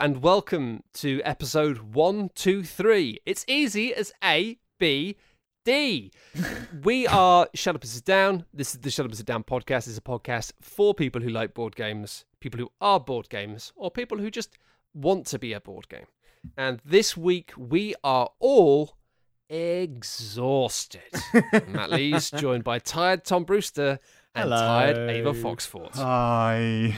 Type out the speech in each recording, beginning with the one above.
and welcome to episode 123. It's easy as A, B, D. we are Shut Up and Sit Down. This is the Shut Up and Sit Down podcast. It's a podcast for people who like board games, people who are board games, or people who just want to be a board game. And this week we are all exhausted. Matt Lees, joined by tired Tom Brewster and Hello. tired Ava Foxfort. Hi.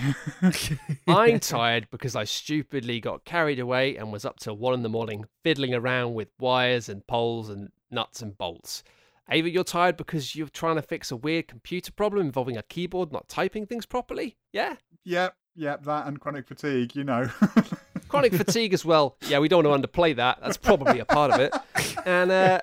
I'm tired because I stupidly got carried away and was up till one in the morning fiddling around with wires and poles and nuts and bolts. Ava, you're tired because you're trying to fix a weird computer problem involving a keyboard not typing things properly? Yeah? yep, yep, that and chronic fatigue, you know. Chronic fatigue as well. Yeah, we don't want to underplay that. That's probably a part of it. And uh,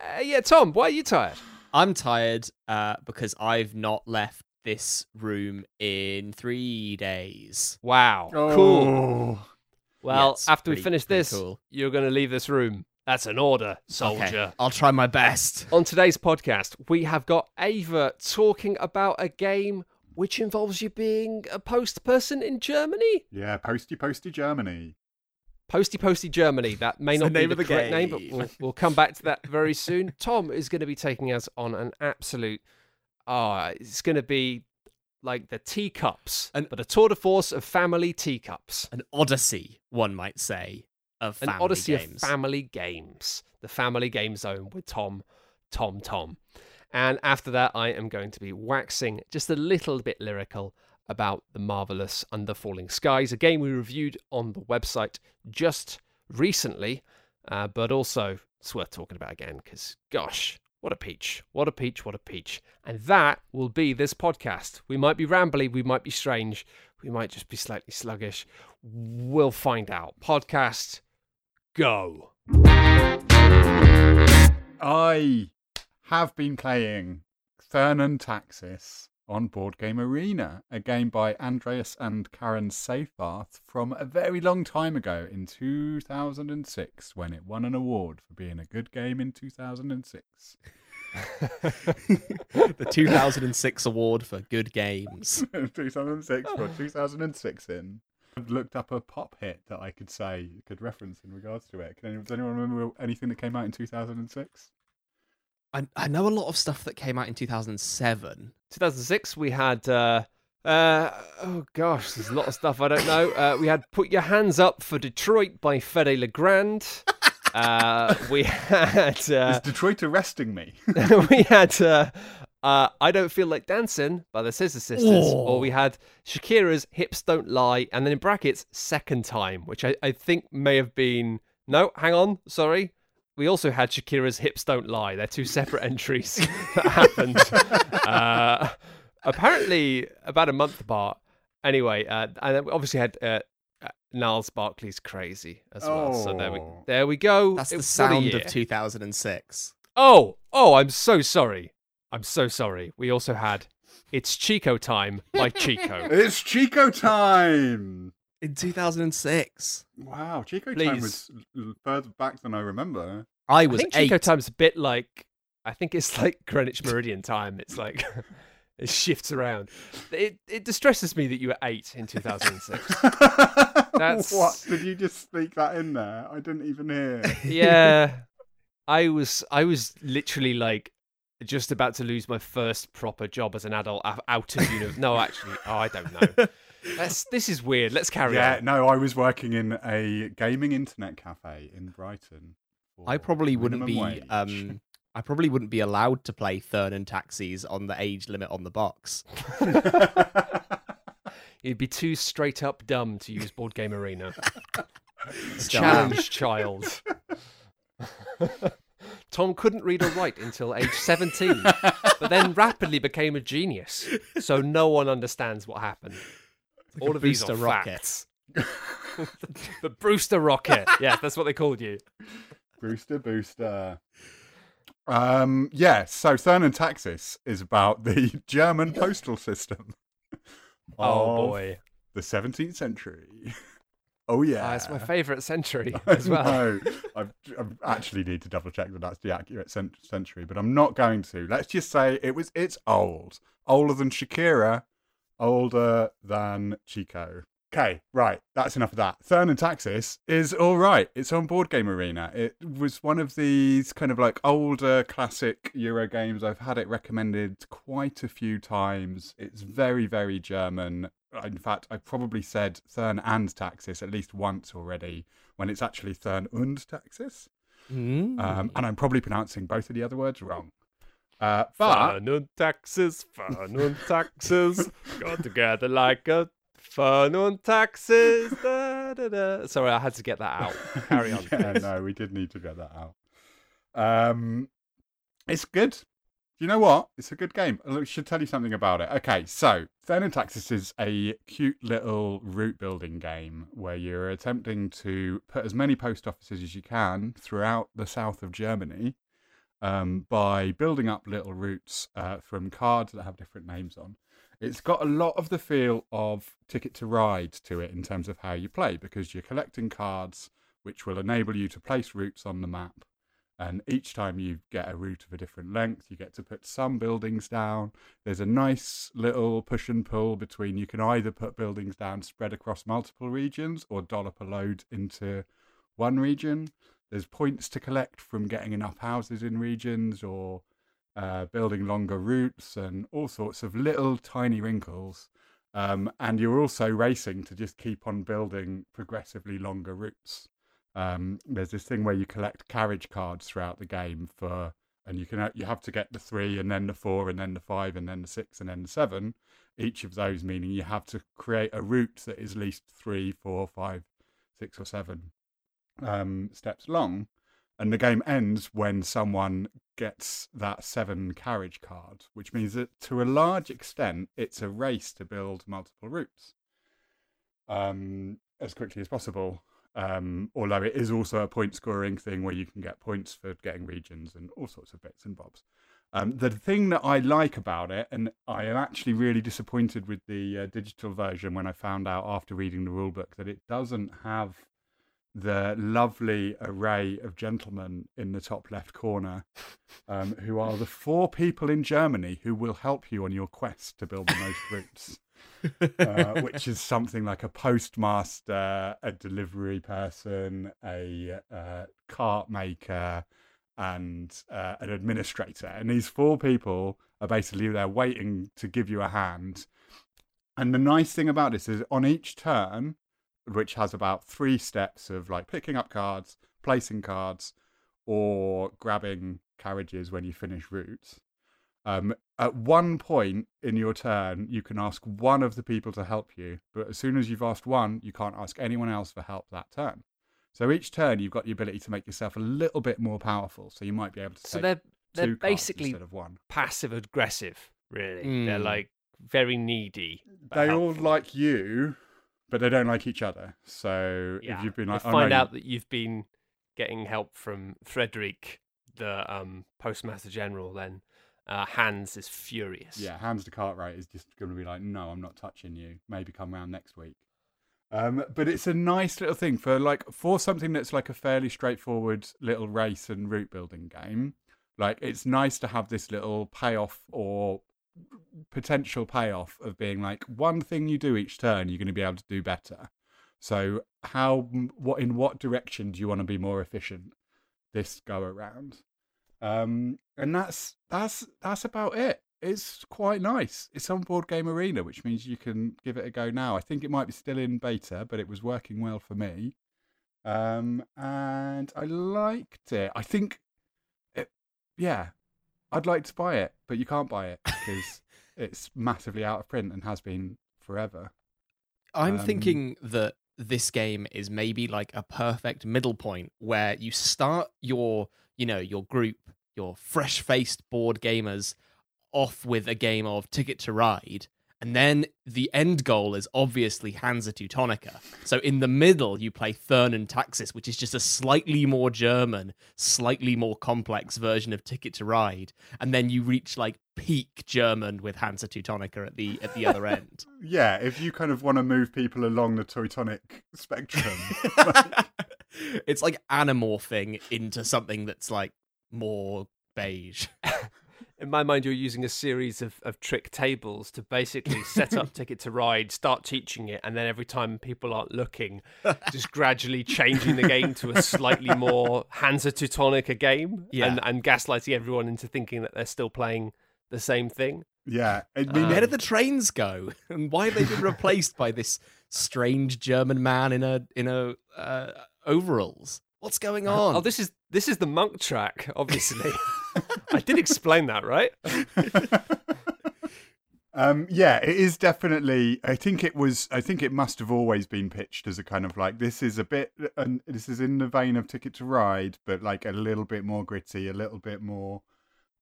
uh, yeah, Tom, why are you tired? I'm tired uh, because I've not left this room in three days. Wow. Oh. Cool. Well, Yeah, it's after we finish this, cool. you're going to leave this room. That's an order, soldier. Okay, I'll try my best. On today's podcast, we have got Ava talking about a game which involves you being a post person in Germany. Yeah, posty posty Germany. Posty Posty Germany. That may It's not the be the the correct name, but we'll, we'll come back to that very soon. Tom is going to be taking us on an absolute. Ah, it's going to be like the teacups, An- but a tour de force of family teacups. An odyssey, one might say, of An family odyssey games. of family games. The Family Game Zone with Tom, Tom, Tom. And after that, I am going to be waxing just a little bit lyrical about the marvelous Under Falling Skies, a game we reviewed on the website just recently, uh, but also it's worth talking about again because, gosh, what a peach! What a peach! What a peach! And that will be this podcast. We might be rambly, we might be strange, we might just be slightly sluggish. We'll find out. Podcast, go. I have been playing Thurn and Taxis on Board Game Arena, a game by Andreas and Karen Seyfarth from a very long time ago in 2006 when it won an award for being a good game in 2006. the 2006 award for good games. 2006 for 2006 in. I've looked up a pop hit that I could say, could reference in regards to it. Can anyone, does anyone remember anything that came out in 2006? I, I know a lot of stuff that came out in 2007. 2006, we had. Uh, uh, oh gosh, there's a lot of stuff I don't know. Uh, we had "Put Your Hands Up for Detroit" by Fedde Le Grand. Uh, we had. Is Uh, Detroit arresting me? we had. Uh, uh, I don't feel like dancing by the Scissor Sisters, or we had Shakira's "Hips Don't Lie," and then in brackets Second Time," which I, I think may have been no. Hang on, sorry. We also had Shakira's "Hips Don't Lie." They're two separate entries that happened. uh, apparently, about a month apart. Anyway, uh, and then we obviously had uh, uh, Gnarls Barkley's "Crazy" as well. So there we Oh. there we go. That's It- the sound year. of 2006. Oh, oh, I'm so sorry. I'm so sorry. We also had It's Chico Time by Chico. It's Chico time! In 2006. Wow, Chico Please. time was further back than I remember. I was I think eight. Chico Time's a bit like, I think it's like Greenwich Meridian time. It's like, it shifts around. It, it distresses me that you were eight in 2006. That's- what? Did you just speak that in there? I didn't even hear. yeah. I was, I was literally like, just about to lose my first proper job as an adult out of university. No, actually, oh, I don't know. That's, this is weird. Let's carry yeah, on. Yeah, no, I was working in a gaming internet cafe in Brighton. I probably wouldn't be um I probably wouldn't be allowed to play Thurn and Taxis on the age limit on the box. You'd be too straight up dumb to use Board Game Arena. Challenge child. Tom couldn't read or write until age 17, but then rapidly became a genius. So no one understands what happened. Like All a of these are booster rocket. facts. the Brewster Rocket. Yes, that's what they called you. Brewster Booster. Um, yeah, so Thurn and Taxis is about the German postal system. Oh boy. The 17th century. Oh, yeah. Ah, it's my favourite century as well. know. I, I actually need to double check that that's the accurate cent- century, but I'm not going to. Let's just say it was. It's old, older than Shakira, older than Chico. Okay, right. That's enough of that. Thurn and Taxis is all right. It's on Board Game Arena. It was one of these kind of like older classic Euro games. I've had it recommended quite a few times. It's very, very German. In fact, I probably said Thurn and Taxis at least once already when it's actually Thurn und Taxis. Mm. Um, and I'm probably pronouncing both of the other words wrong. Uh, but Fun and taxes, fun and taxes, go together like a fun and taxes. Da, da, da. Sorry, I had to get that out. Carry on. yeah, no, we did need to get that out. Um, it's good. You know what? It's a good game. I should tell you something about it. Okay, so Thurn and Taxis is a cute little route building game where you're attempting to put as many post offices as you can throughout the south of Germany um, by building up little routes uh, from cards that have different names on. It's got a lot of the feel of Ticket to Ride to it in terms of how you play because you're collecting cards which will enable you to place routes on the map. And each time you get a route of a different length, you get to put some buildings down. There's a nice little push and pull between you can either put buildings down spread across multiple regions or dollop a load into one region. There's points to collect from getting enough houses in regions or uh, building longer routes and all sorts of little tiny wrinkles. Um, and you're also racing to just keep on building progressively longer routes. Um, there's this thing where you collect carriage cards throughout the game for, and you can you have to get the three and then the four and then the five and then the six and then the seven. Each of those meaning you have to create a route that is at least three, four, five, six, or seven um, steps long, and the game ends when someone gets that seven carriage card, which means that to a large extent it's a race to build multiple routes um, as quickly as possible. Um, although it is also a point scoring thing where you can get points for getting regions and all sorts of bits and bobs. Um, the thing that I like about it, and I am actually really disappointed with the uh, digital version when I found out after reading the rulebook that it doesn't have the lovely array of gentlemen in the top left corner, um, who are the four people in Germany who will help you on your quest to build the most routes. uh, which is something like a postmaster, a delivery person, a uh, cart maker, and uh, an administrator. And these four people are basically there waiting to give you a hand. And the nice thing about this is on each turn, which has about three steps of like picking up cards, placing cards, or grabbing carriages when you finish routes. Um, at one point in your turn, you can ask one of the people to help you, but as soon as you've asked one, you can't ask anyone else for help that turn. So each turn, you've got the ability to make yourself a little bit more powerful. So you might be able to So take they're they're two cards basically instead of one. passive aggressive. Really, they're Mm. like very needy. but They all like you, but they don't like each other. So Yeah. if you've been like, oh, find no, out that you've been getting help from Frederick, the um, postmaster general, then uh, Hans is furious. Yeah, Hans de Cartwright is just going to be like, no, I'm not touching you. Maybe come round next week. Um, but it's a nice little thing for like for something that's like a fairly straightforward little race and route building game. Like it's nice to have this little payoff or potential payoff of being like one thing you do each turn, you're going to be able to do better. So how what in what direction do you want to be more efficient this go around? Um, and that's that's that's about it. It's quite nice. It's on Board Game Arena, which means you can give it a go now. I think it might be still in beta, but it was working well for me. Um, and I liked it. I think, it, yeah, I'd like to buy it, but you can't buy it because it's massively out of print and has been forever. I'm Um, thinking that this game is maybe like a perfect middle point where you start your, you know, your group, your fresh-faced board gamers off with a game of Ticket to Ride, and then the end goal is obviously Hansa Teutonica. So in the middle, you play Thurn and Taxis, which is just a slightly more German, slightly more complex version of Ticket to Ride, and then you reach like peak German with Hansa Teutonica at the at the other end. Yeah, if you kind of want to move people along the Teutonic spectrum. it's like anamorphing into something that's like more beige. In my mind, you're using a series of, of trick tables to basically set up Ticket to Ride, start teaching it, and then every time people aren't looking, just gradually changing the game to a slightly more Hansa Teutonica game, Yeah. and, and gaslighting everyone into thinking that they're still playing the same thing. Yeah, I mean, Where Um, did the trains go? And why have they been replaced by this strange German man in a in a uh, overalls? What's going on? Oh, this is this is the monk track, obviously. I did explain that, right? um, yeah, it is definitely. I think it was. I think it must have always been pitched as a kind of like this is a bit, and this is in the vein of Ticket to Ride, but like a little bit more gritty, a little bit more,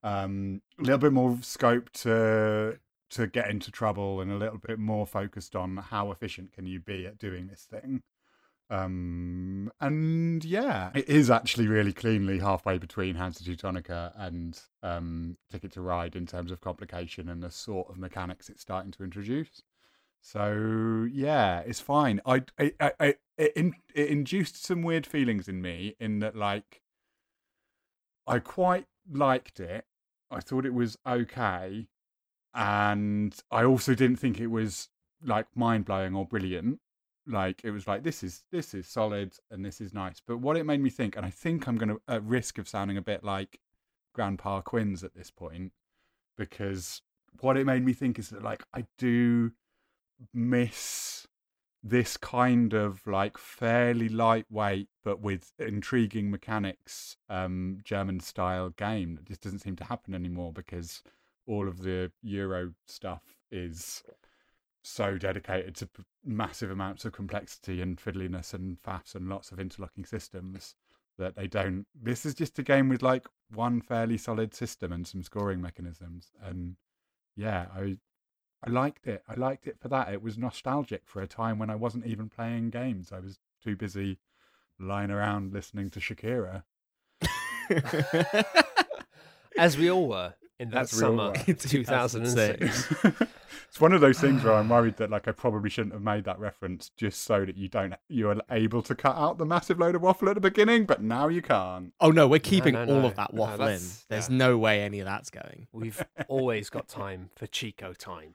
um, a little bit more scope to to get into trouble, and a little bit more focused on how efficient can you be at doing this thing. Um, and yeah, it is actually really cleanly halfway between Hansa Teutonica and um, Ticket to Ride in terms of complication and the sort of mechanics it's starting to introduce. So yeah, it's fine. I, I, I, I it, in, it induced some weird feelings in me in that like I quite liked it. I thought it was okay, and I also didn't think it was like mind blowing or brilliant like it was like this is this is solid and this is nice. But what it made me think and i think i'm going to at risk of sounding a bit like grandpa Quinns at this point because what it made me think is that like i do miss this kind of like fairly lightweight but with intriguing mechanics um german style game. That just doesn't seem to happen anymore because all of the euro stuff is so dedicated to massive amounts of complexity and fiddliness and faffs and lots of interlocking systems that they don't. This is just a game with like one fairly solid system and some scoring mechanisms. And yeah, I I liked it. I liked it for that. It was nostalgic for a time when I wasn't even playing games. I was too busy lying around listening to Shakira. As we all were in that As we all summer, were. 2006. it's one of those things where I'm worried that like I probably shouldn't have made that reference just so that you don't you're able to cut out the massive load of waffle at the beginning, but now you can't. oh no, we're keeping no, all no. of that No, waffle in. There's yeah. no way any of that's going. We've always got time for Chico time.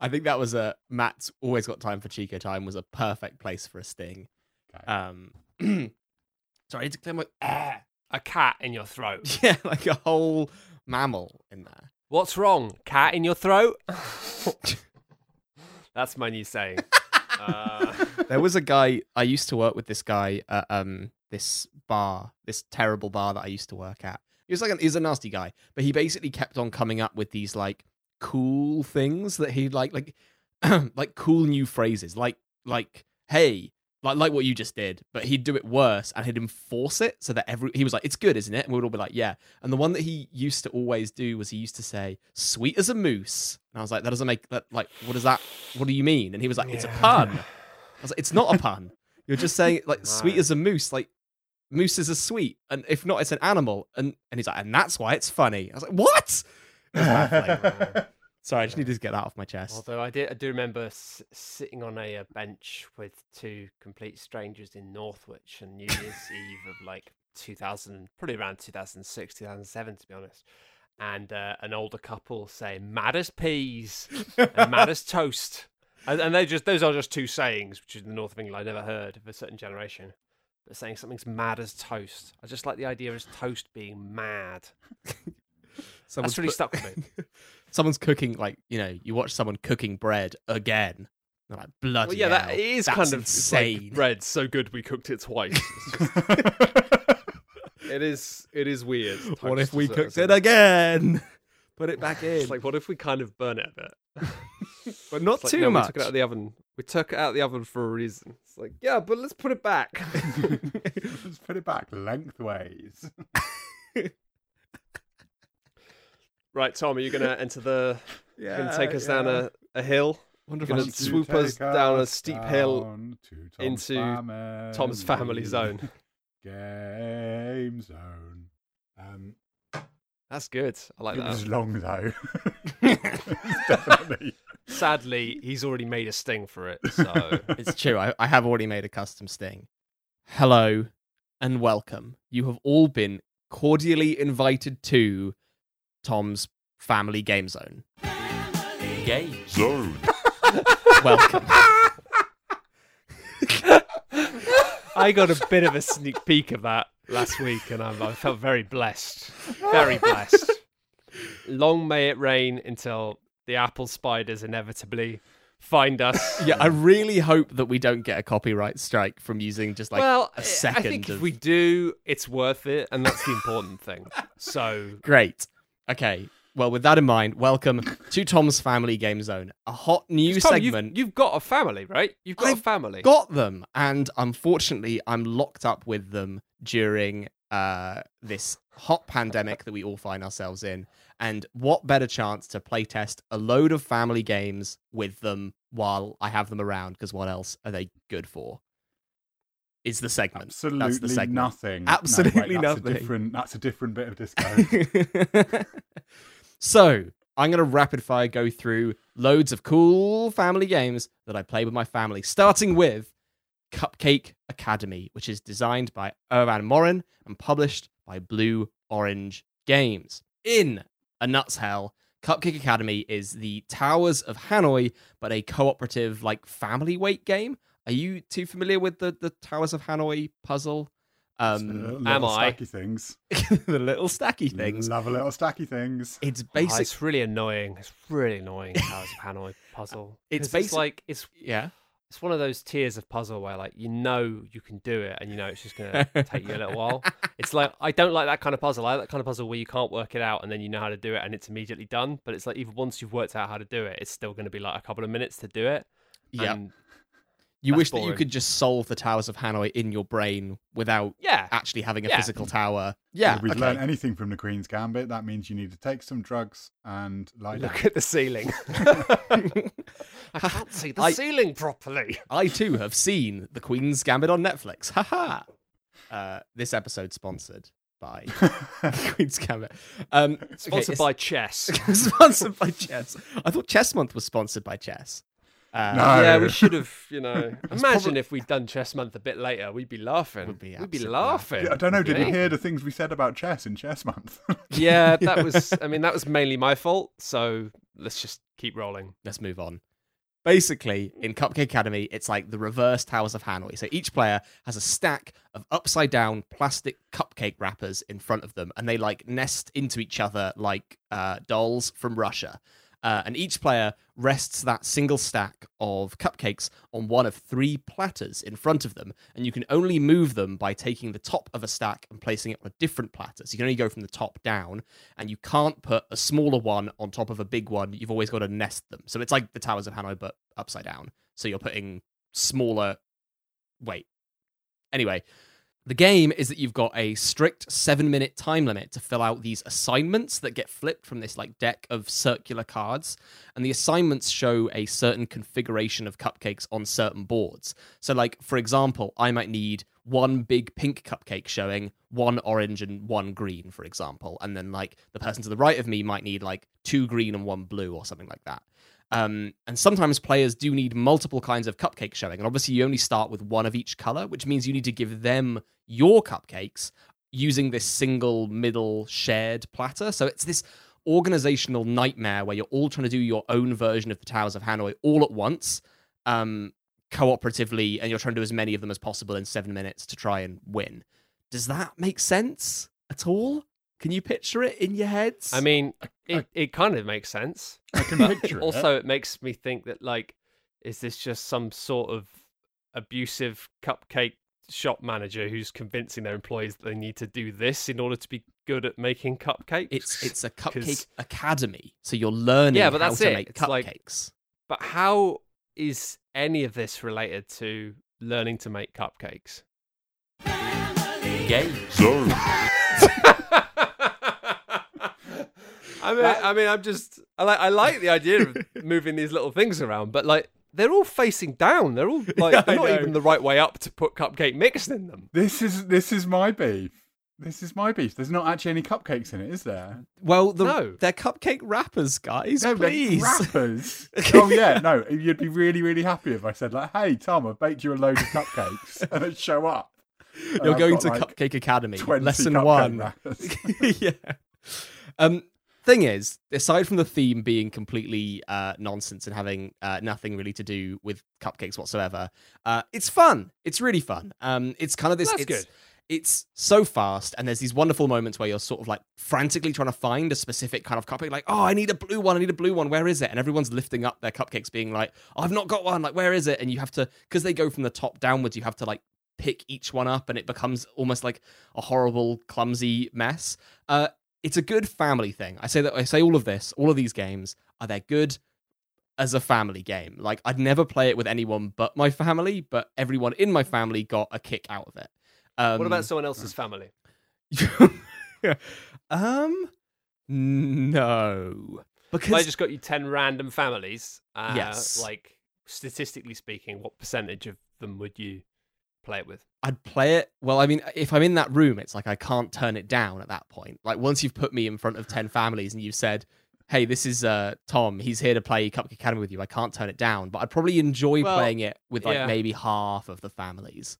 I think that was a Matt's always got time for Chico time was a perfect place for a sting. Okay. Um, sorry, I need to clear my. A cat in your throat. yeah, like a whole mammal in there. What's wrong? Cat in your throat? That's my new saying. Uh, There was a guy I used to work with. This guy at um this bar, this terrible bar that I used to work at. He was like an, he was a nasty guy, but he basically kept on coming up with these like cool things that he like like like cool new phrases, like like hey. Like, like what you just did, but he'd do it worse and he'd enforce it so that every he was like, "It's good, isn't it?" And we'd all be like, "Yeah." And the one that he used to always do was he used to say, "Sweet as a moose," and I was like, "That doesn't make that like what does that? What do you mean?" And he was like, "It's a pun." I was like, "It's not a pun. You're just saying like sweet as a moose. Like mooses are sweet, and if not, it's an animal." And and he's like, "And that's why it's funny." I was like, "What?" It was baffling. Sorry, I just need to get that off my chest. although I did, I do remember s- sitting on a, uh bench with two complete strangers in Northwich on New Year's Eve of like 2000, probably around 2006, 2007, to be honest. And uh, an older couple saying "mad as peas" and "mad as toast," and, and they just those are just two sayings, which in the north of England I never heard of a certain generation. But saying something's mad as toast, I just like the idea of toast being mad. Someone's That's really put- stuck with me. Someone's cooking like you know, you watch someone cooking bread again. They're like bloody. Well, yeah, hell, is that's kind of it's like insane. bread so good we cooked it twice. It's just- it is. It is weird. what if we cooked it again? Put it back in, It's like, what if we kind of burn it a bit? but not It's like, too no, much. We took it out of the oven. We took it out of the oven for a reason. It's like, yeah, but let's put it back. Let's put it back lengthways. Right, Tom, are you going to enter the? yeah, going to take us yeah. down a, a hill Wonderful. gonna Want to swoop us down a us steep hill down to Tom's into Tom's family zone. Game zone. Um, That's good. I like it was long though. Definitely. Sadly, he's already made a sting for it. So it's true. I, I have already made a custom sting. Hello and welcome. You have all been cordially invited to Tom's Family Game Zone. Game. Zone. Welcome. I got a bit of a sneak peek of that last week, and I'm, I felt very blessed. Very blessed. Long may it rain until the apple spiders inevitably find us. yeah, I really hope that we don't get a copyright strike from using just like well, a I- second I think of- if we do, it's worth it, and that's the important thing. So, Great. Okay. Well, with that in mind, welcome to Tom's Family Game Zone, a hot new Tom, you've- segment. You've, got a family, right? You've got a I've family. got them, and unfortunately, I'm locked up with them during uh, this hot pandemic that we all find ourselves in. And what better chance to playtest a load of family games with them while I have them around? Because what else are they good for? Is the segment. That's the Absolutely segment. nothing. No, Absolutely wait, that's nothing. A different, that's a different bit of disco. so I'm going to rapid fire go through loads of cool family games that I play with my family, starting with Cupcake Academy, which is designed by Erwan Morin and published by Blue Orange Games. In a nutshell, Cupcake Academy is the Towers of Hanoi, but a cooperative, like family weight game. Are you too familiar with the, the Towers of Hanoi puzzle? Um, little am I? stacky things. the little stacky things. Love a little stacky things. It's Oh, basic. it's really annoying. It's really annoying. Towers of Hanoi puzzle. It's basic- like it's yeah. it's one of those tiers of puzzle where like you know you can do it and you know it's just gonna take you a little while. It's like I don't like that kind of puzzle. I like that kind of puzzle where you can't work it out and then you know how to do it and it's immediately done. But it's like even once you've worked out how to do it, it's still gonna be like a couple of minutes to do it. Yeah. And You That's wish that you could just solve the towers of Hanoi in your brain without yeah. actually having a Yeah. physical tower. Yeah, If we've okay. learned anything from the Queen's Gambit, that means you need to take some drugs and lie down. Look at the ceiling. I can't see the I- ceiling properly. I too have seen The Queen's Gambit on Netflix. Haha. Uh, this episode sponsored by Queen's Gambit. Um, Sponsored it's- by chess. sponsored by Chess. I thought Chess Month was sponsored by Chess. Uh, No. Yeah, we should have, you know. Imagine probably- if we'd done chess month a bit later. We'd be laughing. Would be We'd be absolutely laughing. I don't know. Did you hear the things we said about chess in Chess Month? Yeah, that was. I mean, that was mainly my fault. So let's just keep rolling. let's move on. Basically, in Cupcake Academy, it's like the reverse Towers of Hanoi. So each player has a stack of upside down plastic cupcake wrappers in front of them, and they like nest into each other like uh, dolls from Russia. Uh, and each player rests that single stack of cupcakes on one of three platters in front of them, and you can only move them by taking the top of a stack and placing it on a different platter. So you can only go from the top down, and you can't put a smaller one on top of a big one. You've always got to nest them. So it's like the Towers of Hanoi, but upside down. So you're putting smaller. Wait. Anyway, the game is that you've got a strict seven minute time limit to fill out these assignments that get flipped from this like deck of circular cards. And the assignments show a certain configuration of cupcakes on certain boards. So, like, for example, I might need one big pink cupcake showing, one orange and one green, for example. And then, like, the person to the right of me might need like two green and one blue or something like that. Um, and sometimes players do need multiple kinds of cupcake showing. And obviously, you only start with one of each color, which means you need to give them your cupcakes using this single middle shared platter. So it's this organizational nightmare where you're all trying to do your own version of the Towers of Hanoi all at once, um, cooperatively, and you're trying to do as many of them as possible in seven minutes to try and win. Does that make sense at all? Can you picture it in your heads? I mean, it, it kind of makes sense. I can But picture it. also, it makes me think that, like, is this just some sort of abusive cupcake shop manager who's convincing their employees that they need to do this in order to be good at making cupcakes? it's it's a cupcake academy, so you're learning Yeah, but how that's to it. make It's like- But how is any of this related to learning to make cupcakes? Game. Zone. I mean, I mean, I'm just, I like, I like the idea of moving these little things around, but like, they're all facing down. They're all like, Yeah, they're not even the right way up to put cupcake mix in them. This is this is my beef. This is my beef. There's not actually any cupcakes in it, is there? Well, the, No. they're cupcake wrappers, guys. No, please. Rappers. oh yeah, no. You'd be really, really happy if I said like, "Hey Tom, I've baked you a load of cupcakes," and it show up. You're going to like, Cupcake Academy, lesson one. wrappers. yeah. Um, thing is, aside from the theme being completely uh, nonsense and having uh, nothing really to do with cupcakes whatsoever, uh, it's fun. It's really fun. Um, it's kind of this. That's it's, good. It's so fast, and there's these wonderful moments where you're sort of like frantically trying to find a specific kind of cupcake. Like, oh, I need a blue one. I need a blue one. Where is it? And everyone's lifting up their cupcakes, being like, oh, I've not got one. Like, where is it? And you have to, because they go from the top downwards, you have to like pick each one up, and it becomes almost like a horrible, clumsy mess. Uh, it's a good family thing. I say that I say all of this, all of these games are they good as a family game. Like I'd never play it with anyone but my family, but everyone in my family got a kick out of it. Um, What about someone else's family? um no. Because I just got you 10 random families. Uh, Yes. Like, statistically speaking, what percentage of them would you play it with? I'd play it. Well, I mean, if I'm in that room, it's like I can't turn it down at that point. Like once you've put me in front of 10 families and you've said, "Hey, this is uh Tom. He's here to play Cupcake Academy with you." I can't turn it down, but I'd probably enjoy Well, playing it with like yeah. maybe half of the families.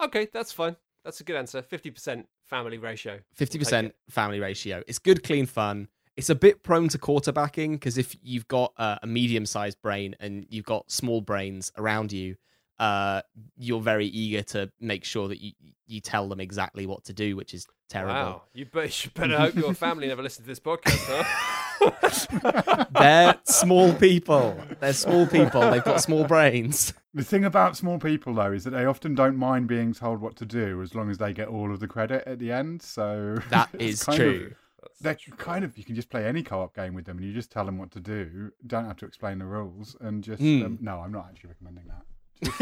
Okay, that's fine. That's a good answer. 50% family ratio. Fifty percent family ratio. It's good, clean fun. It's a bit prone to quarterbacking because if you've got uh, a medium-sized brain and you've got small brains around you, uh, you're very eager to make sure that you you tell them exactly what to do, which is terrible. Wow. You, be- you better hope your family never listen to this podcast, huh? They're small people. They're small people. They've got small brains. The thing about small people, though, is that they often don't mind being told what to do as long as they get all of the credit at the end. So that is kind true. Of, they're kind of you can just play any co-op game with them, and you just tell them what to do. Don't have to explain the rules, and just Hmm. um, no, I'm not actually recommending that.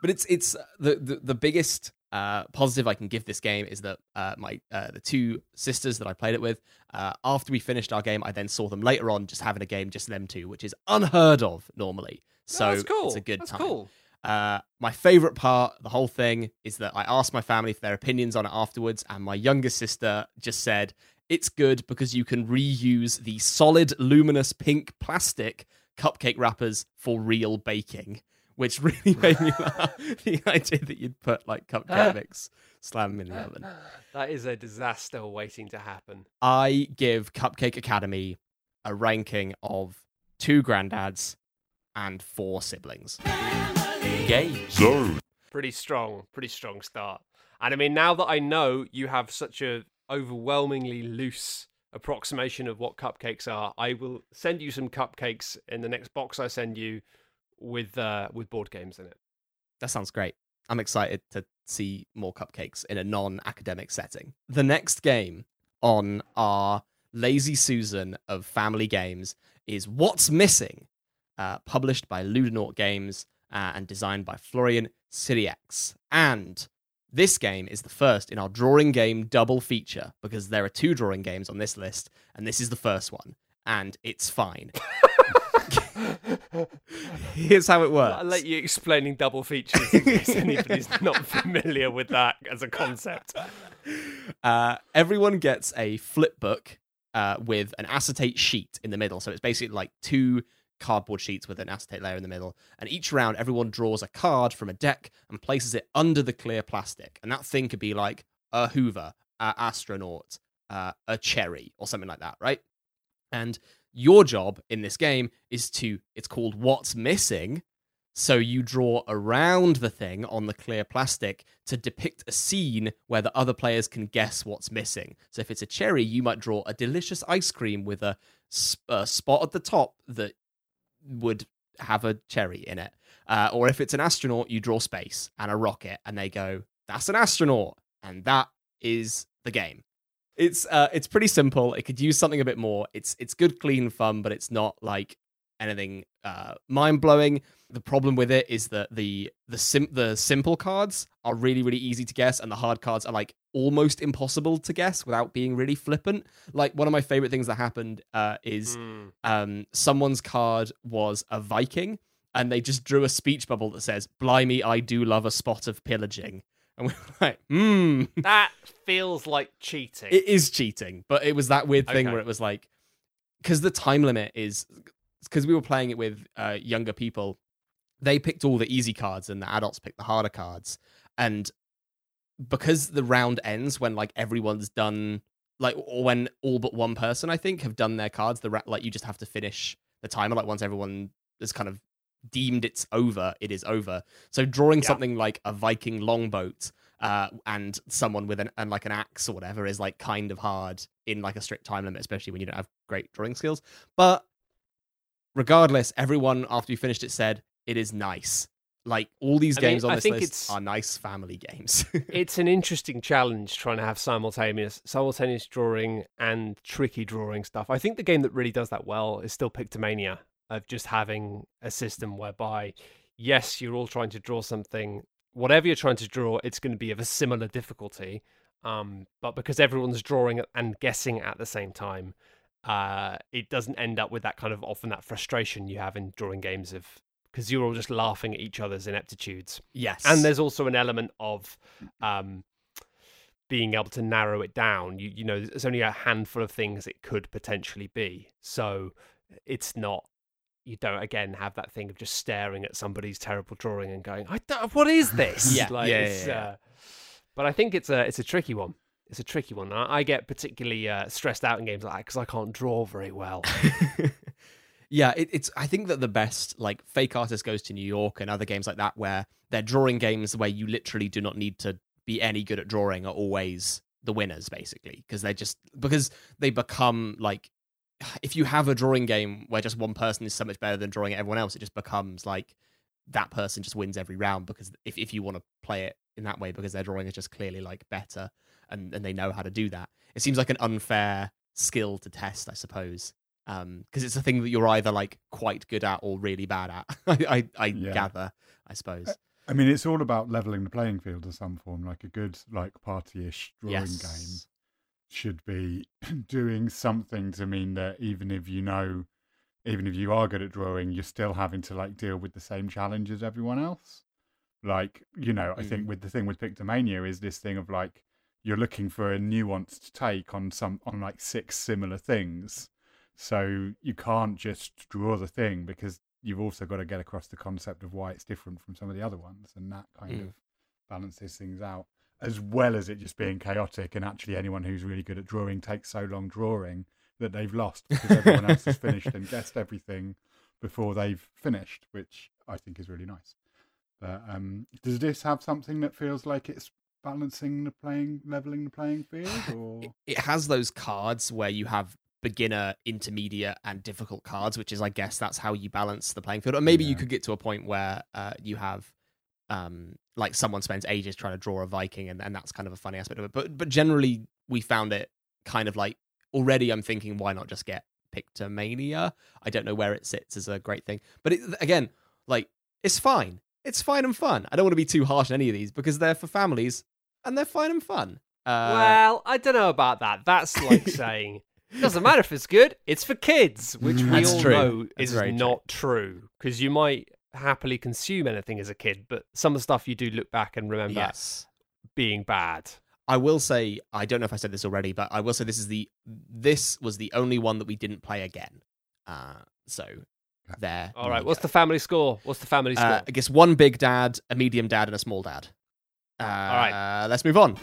but it's it's uh, the the, the biggest uh, positive I can give this game is that uh, my uh, the two sisters that I played it with uh, after we finished our game, I then saw them later on just having a game just them two, which is unheard of normally. So Oh, cool. it's a good that's time. cool. Uh, my favorite part, the whole thing, is that I asked my family for their opinions on it afterwards, and my youngest sister just said it's good because you can reuse the solid, luminous pink plastic cupcake wrappers for real baking, which really made me laugh. the idea that you'd put like cupcake mix, slam them in the oven. That is a disaster waiting to happen. I give Cupcake Academy a ranking of two granddads and four siblings. Game. Pretty strong, pretty strong start. And I mean, now that I know you have such a overwhelmingly loose approximation of what cupcakes are, I will send you some cupcakes in the next box I send you with uh, with board games in it. That sounds great. I'm excited to see more cupcakes in a non academic setting. The next game on our Lazy Susan of family games is What's Missing, uh, published by Ludonaute Games uh, and designed by Florian Sirieix. And this game is the first in our drawing game double feature because there are two drawing games on this list, and this is the first one, and it's fine. Here's how it works. I'll let you explaining double features in case anybody's not familiar with that as a concept. Uh, everyone gets a flip book uh, with an acetate sheet in the middle. So it's basically like two cardboard sheets with an acetate layer in the middle. And each round, everyone draws a card from a deck and places it under the clear plastic. And that thing could be like a Hoover, a astronaut, uh, a cherry, or something like that, right? And your job in this game is to, it's called What's Missing. So you draw around the thing on the clear plastic to depict a scene where the other players can guess what's missing. So if it's a cherry, you might draw a delicious ice cream with a spot at the top that would have a cherry in it. Uh, or if it's an astronaut, you draw space and a rocket, and they go, "That's an astronaut," and that is the game. It's uh, it's pretty simple. It could use something a bit more. It's it's good, clean fun, but it's not like anything uh, mind blowing. The problem with it is that the the sim- the simple cards are really really easy to guess, and the hard cards are like almost impossible to guess without being really flippant. Like one of my favorite things that happened uh, is Mm. um, someone's card was a Viking, and they just drew a speech bubble that says, "Blimey, I do love a spot of pillaging." And we're like, "Hmm, That feels like cheating. it is cheating." But it was that weird thing Okay. where it was like, because the time limit is because we were playing it with uh, younger people. They picked all the easy cards, and the adults picked the harder cards, and because the round ends when like everyone's done like or when all but one person I think have done their cards. The ra- like you just have to finish the timer. Like once everyone has kind of deemed it's over, it is over. So drawing Yeah. something like a Viking longboat uh, and someone with an and like an axe or whatever is like kind of hard in like a strict time limit, especially when you don't have great drawing skills. But regardless, everyone after you finished it said it is nice. Like all these I mean, games on this list are nice family games. it's an interesting challenge trying to have simultaneous simultaneous drawing and tricky drawing stuff. I think the game that really does that well is still Pictomania of just having a system whereby yes, you're all trying to draw something whatever you're trying to draw, it's going to be of a similar difficulty. Um, but because everyone's drawing and guessing at the same time, uh, it doesn't end up with that kind of often that frustration you have in drawing games of because you're all just laughing at each other's ineptitudes. Yes, and there's also an element of um being able to narrow it down. You you know there's only a handful of things it could potentially be. So it's not you don't again have that thing of just staring at somebody's terrible drawing and going i don't, what is this? Yeah, like yeah, yeah, yeah. Uh, but i think it's a it's a tricky one. It's a tricky one. I, I get particularly uh, stressed out in games like that because i can't draw very well yeah, it, it's. I think that the best like fake artist goes to New York and other games like that, where they're drawing games where you literally do not need to be any good at drawing, are always the winners basically because they're just because they become like if you have a drawing game where just one person is so much better than drawing everyone else, it just becomes like that person just wins every round because if, if you want to play it in that way because their drawing is just clearly like better and, and they know how to do that. It seems like an unfair skill to test, I suppose. Um, because it's a thing that you're either like quite good at or really bad at. I I, I Yeah. gather, I suppose. I mean, it's all about leveling the playing field in some form. Like a good, like party-ish drawing game should be doing something to mean that even if you know, even if you are good at drawing, you're still having to like deal with the same challenge as everyone else. Like you know, I think Mhm. with the thing with Pictomania is this thing of like you're looking for a nuanced take on some on like six similar things. So you can't just draw the thing because you've also got to get across the concept of why it's different from some of the other ones, and that kind Mm. of balances things out. As well as it just being chaotic, and actually anyone who's really good at drawing takes so long drawing that they've lost because everyone else has finished and guessed everything before they've finished, which I think is really nice. But um, does this have something that feels like it's balancing the playing, leveling the playing field, or It- It has those cards where you have beginner, intermediate, and difficult cards, which is, I guess, that's how you balance the playing field. Or maybe you could get to a point where uh, you have, um, like, someone spends ages trying to draw a Viking, and, and that's kind of a funny aspect of it. But but generally, we found it kind of like already. I'm thinking, why not just get Pictomania? I don't know where it sits as a great thing, but it, again, like, it's fine. It's fine and fun. I don't want to be too harsh on any of these because they're for families and they're fine and fun. Uh, well i don't know about that that's like saying doesn't matter if it's good it's for kids which we That's all true. know That's is very true. not true because you might happily consume anything as a kid but some of the stuff you do look back and remember yes. being bad I will say I don't know if I said this already, but I will say this is the this was the only one that we didn't play again. Uh, so there. All right, you go. what's the family score what's the family score Uh, I guess one big dad, a medium dad, and a small dad. Uh, all right. let's move on.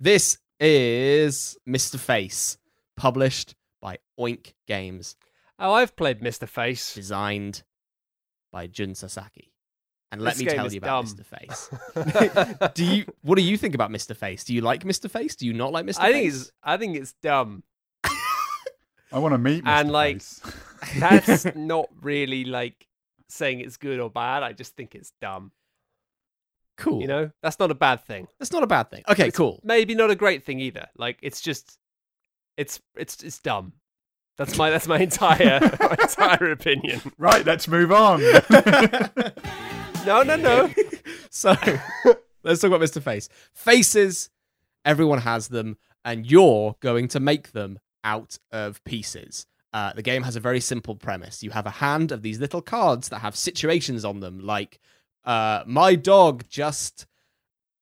This is Mr. Face, published by Oink Games, oh i've played mr face designed by Jun Sasaki. And let This me tell you about dumb. Mr. Face. do you? What do you think about Mr. Face? Do you like Mr. Face? Do you not like Mr. i think Face? it's i think it's dumb I want to meet Mr. And, like, Face. that's not really like saying it's good or bad i just think it's dumb cool. you know that's not a bad thing That's not a bad thing. Okay, It's cool. maybe not a great thing either. Like it's just it's it's it's dumb. That's my that's my entire my entire opinion. right, let's move on. No, no, no. so let's talk about Mr. Face. Faces, everyone has them, and you're going to make them out of pieces. Uh, the game has a very simple premise. You have a hand of these little cards that have situations on them, like uh, "My dog just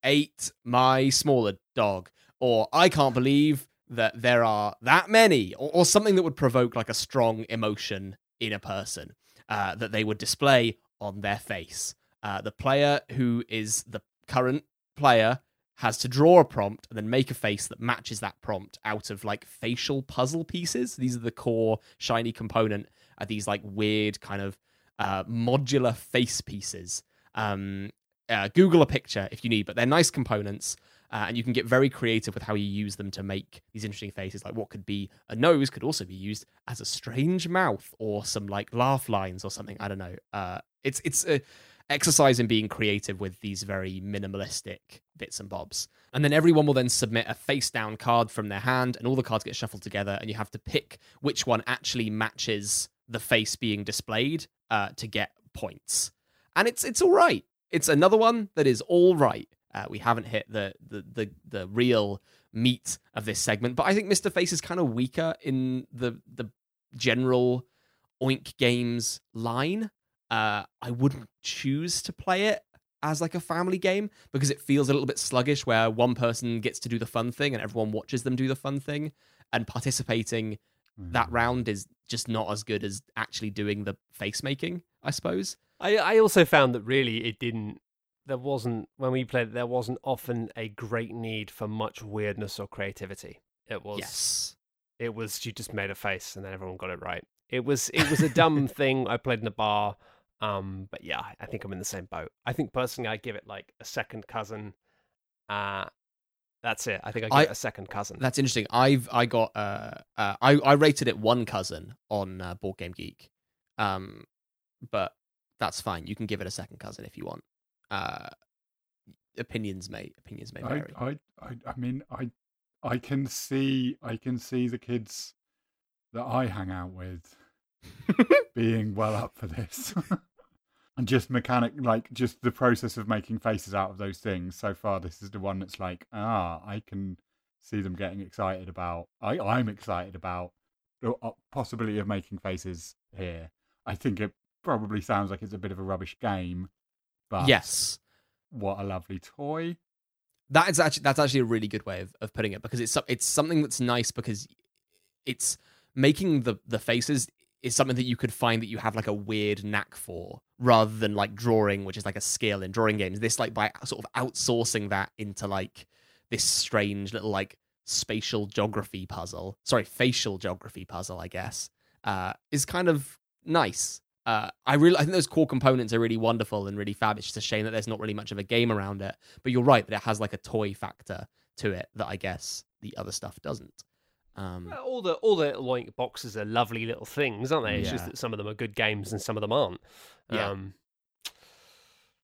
ate my smaller dog," or "I can't believe that there are that many," or, or something that would provoke like a strong emotion in a person uh, that they would display on their face. Uh, the player who is the current player has to draw a prompt and then make a face that matches that prompt out of like facial puzzle pieces. These are the core shiny component. Are these like weird kind of uh, modular face pieces? Um, uh, Google a picture if you need, but they're nice components. Uh, and you can get very creative with how you use them to make these interesting faces. Like what could be a nose could also be used as a strange mouth or some like laugh lines or something. I don't know. Uh, it's it's a exercise in being creative with these very minimalistic bits and bobs. And then everyone will then submit a face down card from their hand, and all the cards get shuffled together, and you have to pick which one actually matches the face being displayed uh, to get points. And it's it's all right. It's another one that is all right. Uh, we haven't hit the, the the the real meat of this segment, but I think Mr. Face is kind of weaker in the the general Oink Games line. Uh, I wouldn't choose to play it as like a family game because it feels a little bit sluggish, where one person gets to do the fun thing and everyone watches them do the fun thing, and participating that Mm. round is just not as good as actually doing the face making. I suppose. I, I also found that really it didn't. There wasn't when we played. There wasn't often a great need for much weirdness or creativity. It was. Yes. It was you just made a face and then everyone got it right. It was it was a dumb thing. I played in a bar, um, but yeah, I think I'm in the same boat. I think personally, I give it like a second cousin. Uh that's it. I think I give I- it a second cousin. That's interesting. I've I got uh, uh I I rated it one cousin on uh, Board Game Geek, um, but that's fine. You can give it a second cousin if you want. Uh, opinions may opinions may I, vary. I, I, I mean, I, I can see, I can see the kids that I hang out with being well up for this. and just mechanic, like just the process of making faces out of those things. So far, this is the one that's like, ah, I can see them getting excited about. I, I'm excited about the uh, possibility of making faces here. I think it probably sounds like it's a bit of a rubbish game, but yes, what a lovely toy. that is actually that's actually a really good way of, of putting it because it's it's something that's nice because it's making the the faces is something that you could find that you have like a weird knack for rather than like drawing which is like a skill in drawing games. This like by sort of outsourcing that into like this strange little like spatial geography puzzle sorry facial geography puzzle i guess uh is kind of nice uh, I really, I think those core components are really wonderful and really fab. It's just a shame that there's not really much of a game around it. But you're right that it has like a toy factor to it that I guess the other stuff doesn't. Um, Well, all the all the Oink boxes are lovely little things, aren't they? It's just that some of them are good games and some of them aren't. Yeah. Um,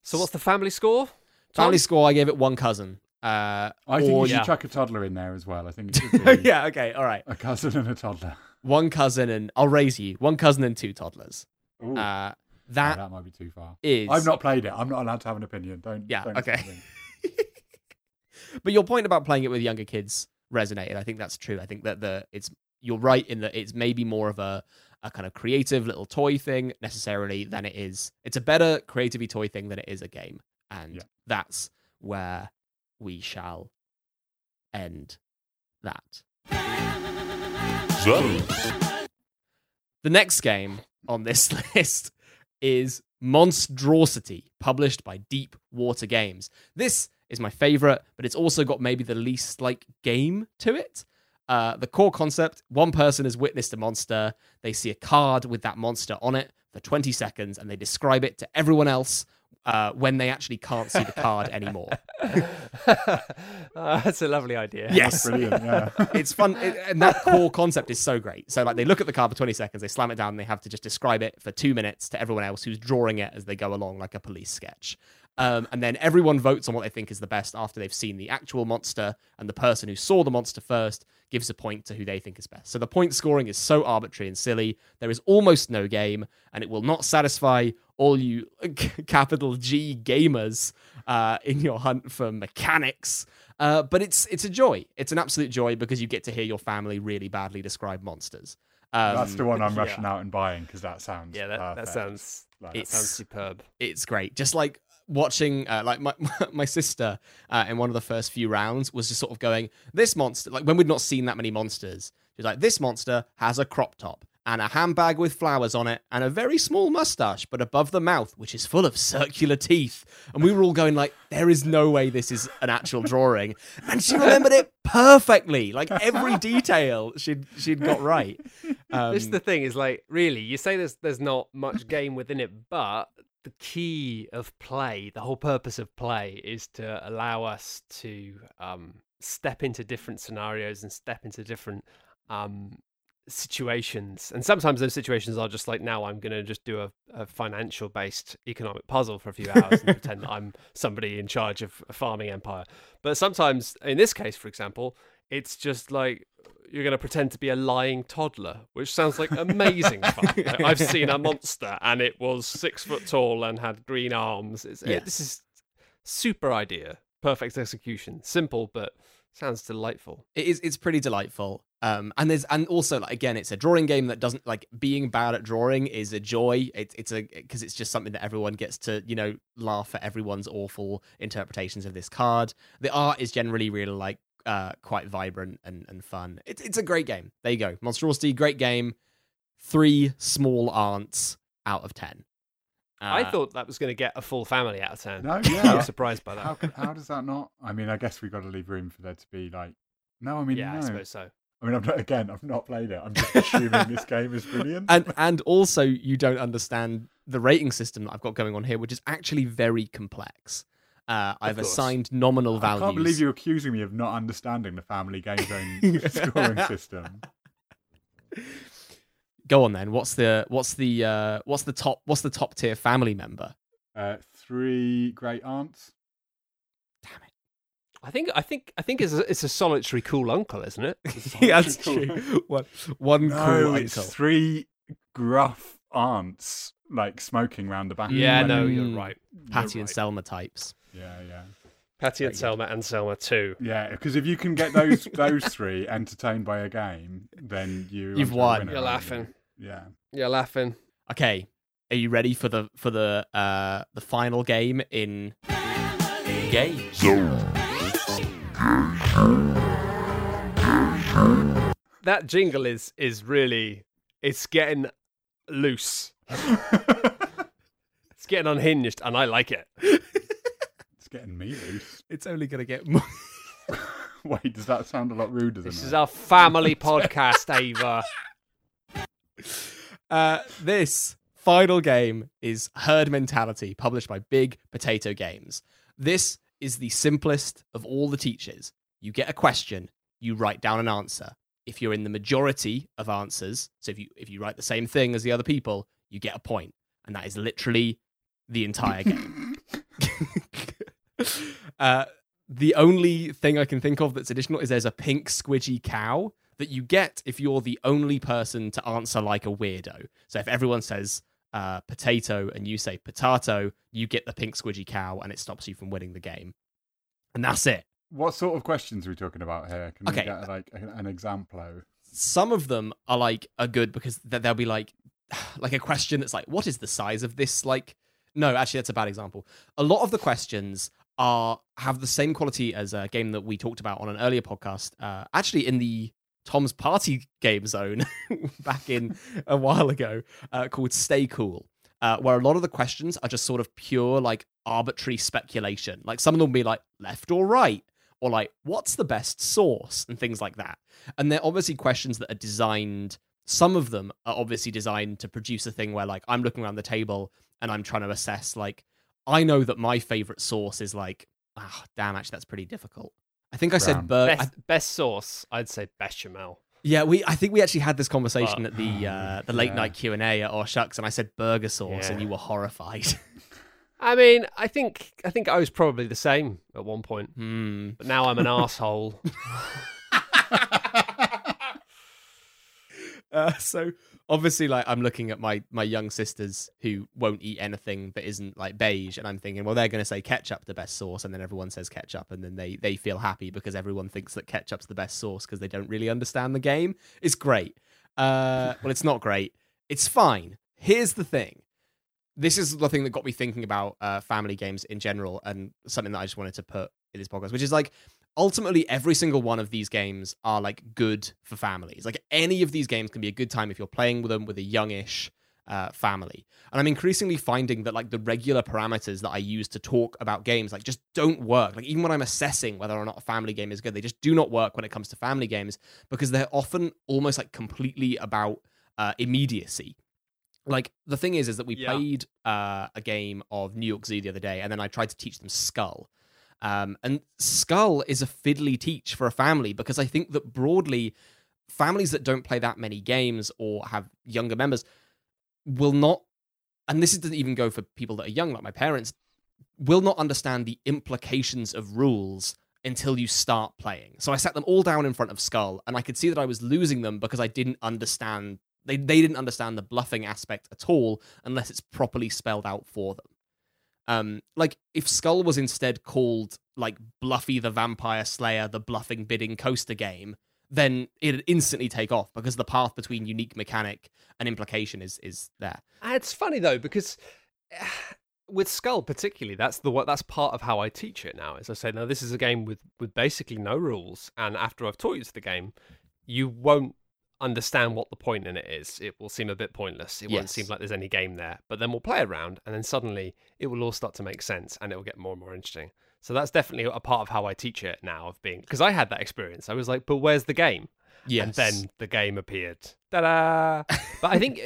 so what's the family score? family score, I gave it one cousin. Uh, I think or- you should yeah. chuck a toddler in there as well. I think it be yeah, okay, all right. a cousin and a toddler. One cousin and I'll raise you. One cousin and two toddlers. Ooh, Uh, no, that that might be too far. is. I've not played it. I'm not allowed to have an opinion. Don't. Yeah, don't okay. but your point about playing it with younger kids resonated. I think that's true. I think that the it's you're right in that it's maybe more of a a kind of creative little toy thing necessarily than it is. It's a better creativity toy thing than it is a game, and Yeah. that's where we shall end that. Zones. The next game on this list is Monstrosity, published by Deep Water Games. This is my favorite, but it's also got maybe the least like game to it. Uh, the core concept one person has witnessed a monster, they see a card with that monster on it for 20 seconds, and they describe it to everyone else uh, when they actually can't see the card anymore. Uh, that's a lovely idea. Yes. Brilliant. Yeah. it's fun it- and that core concept is so great so like they look at the card for 20 seconds they slam it down and they have to just describe it for two minutes to everyone else who's drawing it as they go along like a police sketch um, and then everyone votes on what they think is the best after they've seen the actual monster and the person who saw the monster first gives a point to who they think is best so the point scoring is so arbitrary and silly there is almost no game and it will not satisfy all you capital g gamers uh, in your hunt for mechanics uh, but it's it's a joy. It's an absolute joy because you get to hear your family really badly describe monsters. Um, That's the one I'm yeah. rushing out and buying because that sounds. Yeah, that, that sounds Like, that sounds superb. it's great. Just like watching, uh, like my my sister uh, in one of the first few rounds was just sort of going, "This monster." Like when we'd not seen that many monsters, she was like, "This monster has a crop top." and a handbag with flowers on it, and a very small mustache, but above the mouth, which is full of circular teeth. And we were all going like, "There is no way this is an actual drawing." And she remembered it perfectly, like every detail she'd she'd got right. Um, this is the thing is like really you say there's there's not much game within it but the key of play the whole purpose of play is to allow us to um, step into different scenarios and step into different um, situations. And sometimes those situations are just like now i'm going to just do a, a financial based economic puzzle for a few hours and pretend that i'm somebody in charge of a farming empire. But sometimes in this case for example it's just like you're going to pretend to be a lying toddler, which sounds like amazing fun. Like, I've seen a monster and it was six foot tall and had green arms. It's, Yeah. it, this is super idea, perfect execution, simple but sounds delightful. it is it's pretty delightful um and there's and also like again it's a drawing game that doesn't like being bad at drawing is a joy it, it's a because it's just something that everyone gets to you know laugh at everyone's awful interpretations of this card the art is generally really like uh quite vibrant and and fun it's it's a great game there you go monstrosity great game three small aunts out of ten I Uh, thought that was going to get a full family out of 10. No, I yeah. was surprised by that. How, how does that not? I mean, I guess we've got to leave room for there to be like. No, I mean, yeah, no. I suppose so. I mean, I'm not, again, I've not played it. I'm just assuming this game is brilliant. and and also you don't understand the rating system that I've got going on here, which is actually very complex. Uh, I've course. assigned nominal I values. can't believe you're accusing me of not understanding the Family Game Zone scoring system. Go on then. What's the what's the uh, what's the top what's the top tier family member? Uh, three great aunts. Damn it. I think I think I think it's a, it's a solitary cool uncle, isn't it? yeah, that's cool. true. One one No, cool it's uncle. three gruff aunts like smoking round the back. yeah, no, Mm. you're right. Patty You're and right. Selma types. Yeah, yeah, Patty and Selma and Selma too. yeah. Because if you can get those those three entertained by a game, then you you've won. You're aren't you? laughing. Yeah. You're laughing. Okay, are you ready for the for the uh the final game in? Games. That jingle is is really it's getting loose. It's getting unhinged, and I like it. Getting me loose. It's only gonna get more. Wait, does that sound a lot ruder than This that? is our family podcast, Ava. Uh, this final game is Herd Mentality, published by Big Potato Games. This is the simplest of all the teachers. You get a question, you write down an answer. If you're in the majority of answers, so if you if you write the same thing as the other people, you get a point, and that is literally the entire game. Uh, the only thing I can think of that's additional is there's a pink squidgy cow that you get if you're the only person to answer like a weirdo. So if everyone says uh, potato and you say potato, you get the pink squidgy cow and it stops you from winning the game. And that's it. What sort of questions are we talking about here? Can Okay. we get like an an example? Some of them are like are good because they'll be like like a question that's like, what is the size of this? Like, no, actually, that's a bad example. A lot of the questions are have the same quality as a game that we talked about on an earlier podcast. Uh, actually, in the Tom's Party game zone back in a while ago, uh, called Stay Cool, uh, where a lot of the questions are just sort of pure like arbitrary speculation. Like some of them will be like left or right, or like what's the best source and things like that. And they're obviously questions that are designed. Some of them are obviously designed to produce a thing where like I'm looking around the table and I'm trying to assess like I know that my favorite source is like ah damn actually that's pretty difficult. I think I said Brown. Bur- Best, best source, I'd say bechamel. yeah, we. I think we actually had this conversation But- at the uh, the late Yeah. night Q and A at Oh Shucks, and I said burger sauce, and you were horrified. I mean, I think I think I was probably the same at one point, Hmm. but now I'm an asshole. Uh, so obviously, like I'm looking at my my young sisters who won't eat anything that isn't like beige, and I'm thinking, well, they're going to say ketchup the best sauce, and then everyone says ketchup, and then they they feel happy because everyone thinks that ketchup's the best sauce because they don't really understand the game. It's great. Uh, well, it's not great. It's fine. Here's the thing. This is the thing that got me thinking about uh, family games in general, and something that I just wanted to put in this podcast, which is like ultimately every single one of these games are like good for families. Like any of these games can be a good time if you're playing with them with a youngish uh, family. And I'm increasingly finding that like the regular parameters that I use to talk about games like just don't work. Like even when I'm assessing whether or not a family game is good, they just do not work when it comes to family games because they're often almost like completely about uh, immediacy. Like the thing is, is that we Yeah. played uh, a game of New York Zoo the other day, and then I tried to teach them Skull. Um, and Skull is a fiddly teach for a family because I think that broadly, families that don't play that many games or have younger members will not, and this doesn't even go for people that are young, like my parents, will not understand the implications of rules until you start playing. So I sat them all down in front of Skull, and I could see that I was losing them because I didn't understand. They, they didn't understand the bluffing aspect at all unless it's properly spelled out for them. Um, like if Skull was instead called like Bluffy the Vampire Slayer, the bluffing bidding coaster game, then it'd instantly take off because the path between unique mechanic and implication is is there. It's funny though because with Skull particularly, that's the that's part of how I teach it now. As I say, now this is a game with with basically no rules, and after I've taught you to the game, you won't understand what the point in it is. It will seem a bit pointless. It won't seem like there's any game there. But then we'll play around, and then suddenly it will all start to make sense, and it will get more and more interesting. So that's definitely a part of how I teach it now. Of being because I had that experience. I was like, but where's the game? Yes. and then the game appeared. Ta-da! but I think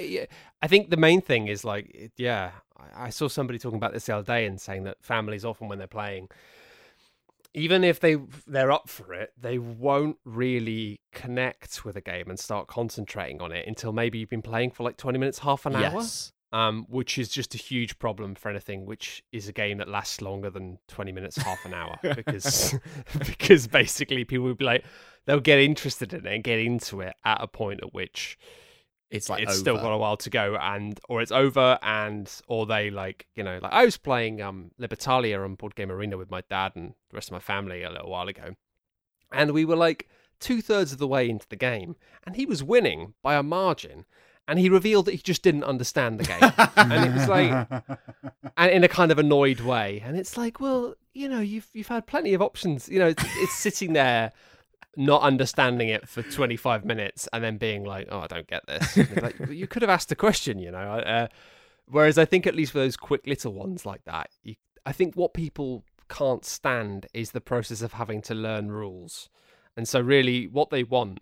I think the main thing is like yeah, I, I saw somebody talking about this the other day and saying that families often when they're playing, even if they they're up for it, they won't really connect with a game and start concentrating on it until maybe you've been playing for like twenty minutes, half an hour yes. um, which is just a huge problem for anything which is a game that lasts longer than 20 minutes half an hour because because basically people will be like they'll get interested in it and get into it at a point at which It's like it's over. still got a while to go and or it's over and or they like you know like I was playing um Libertalia on Board Game Arena with my dad and the rest of my family a little while ago. And we were like two thirds of the way into the game and he was winning by a margin and he revealed that he just didn't understand the game. And it was like and in a kind of annoyed way. And it's like well you know you've you've had plenty of options. You know it's, it's sitting there not understanding it for 25 minutes and then being like oh i don't get this like, "Well, you could have asked a question you know uh, whereas i think at least for those quick little ones like that you, i think what people can't stand is the process of having to learn rules and so really what they want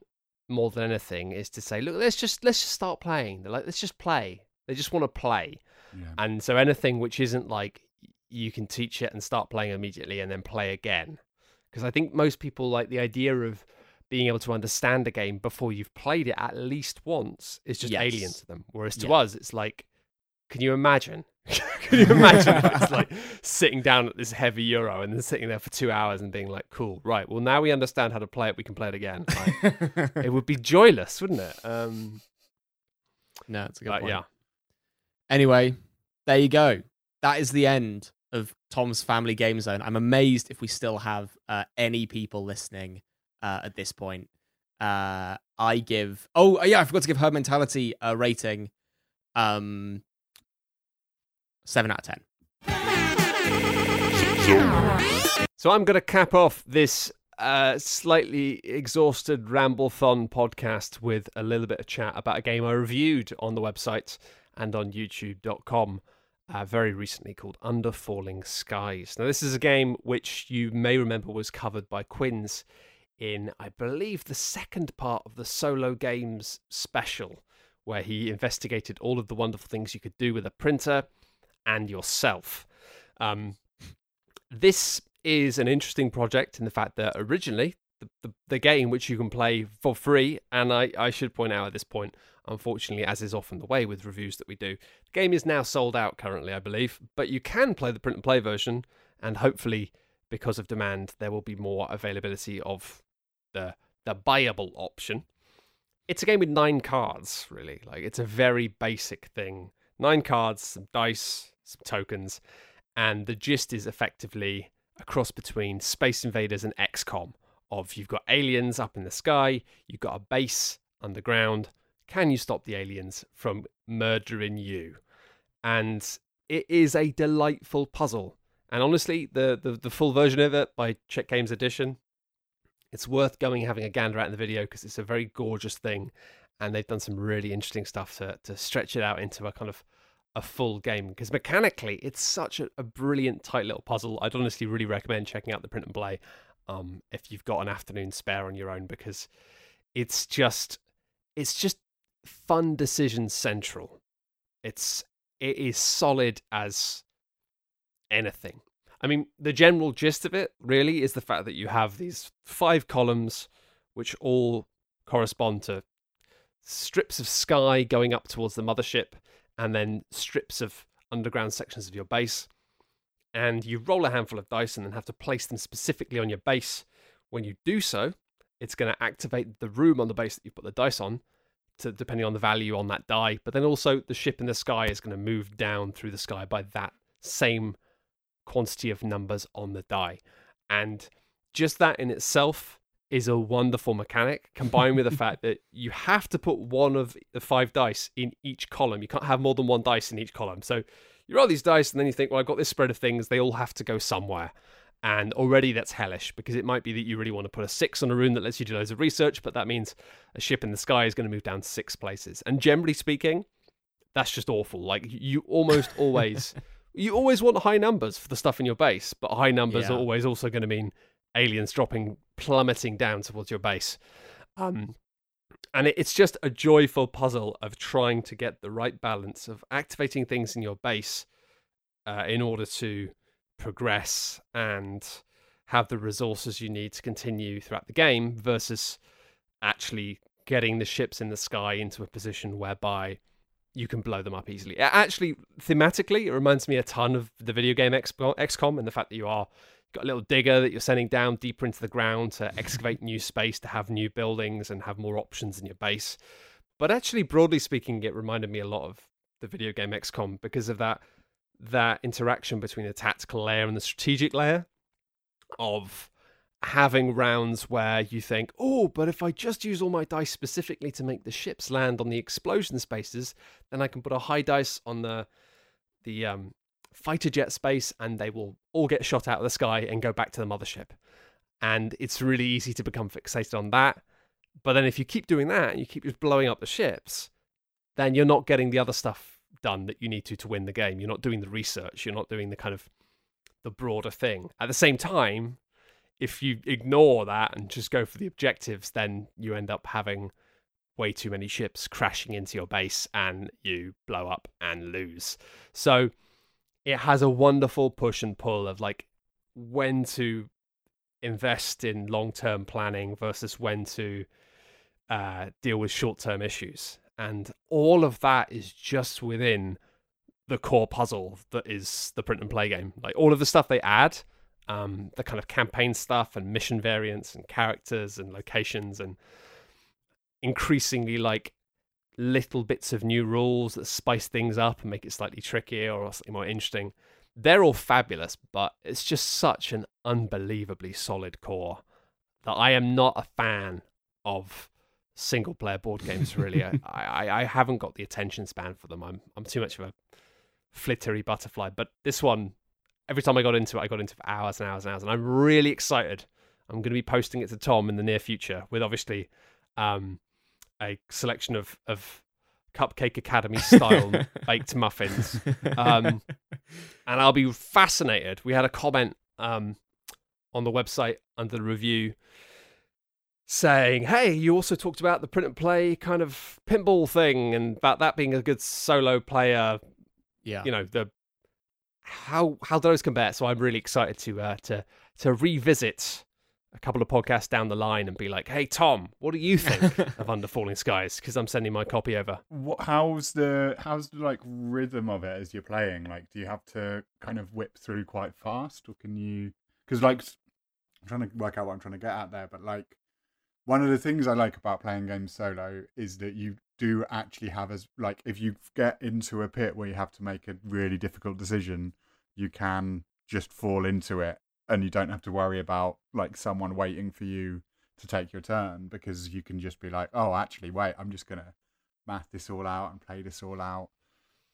more than anything is to say look let's just let's just start playing they're like let's just play they just want to play Yeah. and so anything which isn't like you can teach it and start playing immediately and then play again. Because I think most people like the idea of being able to understand a game before you've played it at least once is just alien to them. Whereas to Yeah. us, it's like, can you imagine? can you imagine it's like sitting down at this heavy euro and then sitting there for two hours and being like, cool, right, well, now we understand how to play it, we can play it again. Like, it would be joyless, wouldn't it? Um, no, it's a good but point. yeah. Anyway, there you go. That is the end of Tom's Family Game Zone. I'm amazed if we still have uh, any people listening uh, at this point. Uh, I give. Oh yeah, I forgot to give Herd Mentality a rating. Um, seven out of ten. So I'm going to cap off this uh, slightly exhausted ramble-thon podcast with a little bit of chat about a game I reviewed on the website and on YouTube.com uh, very recently called Under Falling Skies. Now, this is a game which you may remember was covered by Quinns in, I believe, the second part of the solo games special, where he investigated all of the wonderful things you could do with a printer and yourself. Um, this is an interesting project in the fact that originally the, the, the game which you can play for free and I, I should point out at this point unfortunately as is often the way with reviews that we do the game is now sold out currently i believe but you can play the print and play version and hopefully because of demand there will be more availability of the the buyable option it's a game with nine cards really like it's a very basic thing nine cards some dice some tokens and the gist is effectively a cross between Space Invaders and XCOM. Of you've got aliens up in the sky, you've got a base underground. Can you stop the aliens from murdering you? And it is a delightful puzzle. And honestly, the the, the full version of it by Czech Games Edition, it's worth going and having a gander at in the video because it's a very gorgeous thing, and they've done some really interesting stuff to to stretch it out into a kind of a full game because mechanically it's such a, a, brilliant tight little puzzle i'd honestly really recommend checking out the print and play um, if you've got an afternoon spare on your own because it's just it's just fun decision central it's it is solid as anything i mean the general gist of it really is the fact that you have these five columns which all correspond to strips of sky going up towards the mothership and then strips of underground sections of your base. And you roll a handful of dice and then have to place them specifically on your base. When you do so, it's going to activate the room on the base that you put the dice on, to, depending on the value on that die. But then also, the ship in the sky is going to move down through the sky by that same quantity of numbers on the die. And just that in itself is a wonderful mechanic combined with the fact that you have to put one of the five dice in each column. You can't have more than one dice in each column. So you roll these dice and then you think, well, I've got this spread of things. They all have to go somewhere. And already that's hellish because it might be that you really want to put a six on a rune that lets you do loads of research, but that means a ship in the sky is going to move down six places. And generally speaking, that's just awful. Like you almost always. you always want high numbers for the stuff in your base, but high numbers yeah. are always also going to mean aliens dropping plummeting down towards your base. Um, and it's just a joyful puzzle of trying to get the right balance of activating things in your base uh, in order to progress and have the resources you need to continue throughout the game versus actually getting the ships in the sky into a position whereby you can blow them up easily. Actually, thematically, it reminds me a ton of the video game XCOM and the fact that you are got a little digger that you're sending down deeper into the ground to excavate new space to have new buildings and have more options in your base. But actually, broadly speaking, it reminded me a lot of the video game XCOM because of that that interaction between the tactical layer and the strategic layer of having rounds where you think, oh, but if I just use all my dice specifically to make the ships land on the explosion spaces, then I can put a high dice on the the um, fighter jet space and they will all get shot out of the sky and go back to the mothership. And it's really easy to become fixated on that. But then if you keep doing that and you keep just blowing up the ships, then you're not getting the other stuff done that you need to to win the game. You're not doing the research. You're not doing the kind of the broader thing. At the same time, if you ignore that and just go for the objectives, then you end up having way too many ships crashing into your base and you blow up and lose. So it has a wonderful push and pull of like when to invest in long term planning versus when to uh, deal with short term issues. And all of that is just within the core puzzle that is the print and play game. Like all of the stuff they add, um, the kind of campaign stuff and mission variants and characters and locations and increasingly like little bits of new rules that spice things up and make it slightly trickier or slightly more interesting. They're all fabulous, but it's just such an unbelievably solid core that I am not a fan of single player board games really. I, I, I haven't got the attention span for them. I'm I'm too much of a flittery butterfly. But this one, every time I got into it, I got into it for hours and hours and hours. And I'm really excited. I'm going to be posting it to Tom in the near future with obviously um, a selection of of Cupcake Academy style baked muffins. Um, and I'll be fascinated. We had a comment um, on the website under the review saying, "Hey, you also talked about the print and play kind of pinball thing, and about that being a good solo player. Yeah, you know the how how those compare. So I'm really excited to uh, to to revisit a couple of podcasts down the line and be like, "Hey Tom, what do you think of Under Falling Skies?" Because I'm sending my copy over. What, how's the how's the like rhythm of it as you're playing? Like, do you have to kind of whip through quite fast, or can you? Because like, I'm trying to work out what I'm trying to get at there, but like, one of the things I like about playing games solo is that you do actually have as like if you get into a pit where you have to make a really difficult decision, you can just fall into it and you don't have to worry about like someone waiting for you to take your turn because you can just be like, oh, actually, wait, I'm just gonna math this all out and play this all out.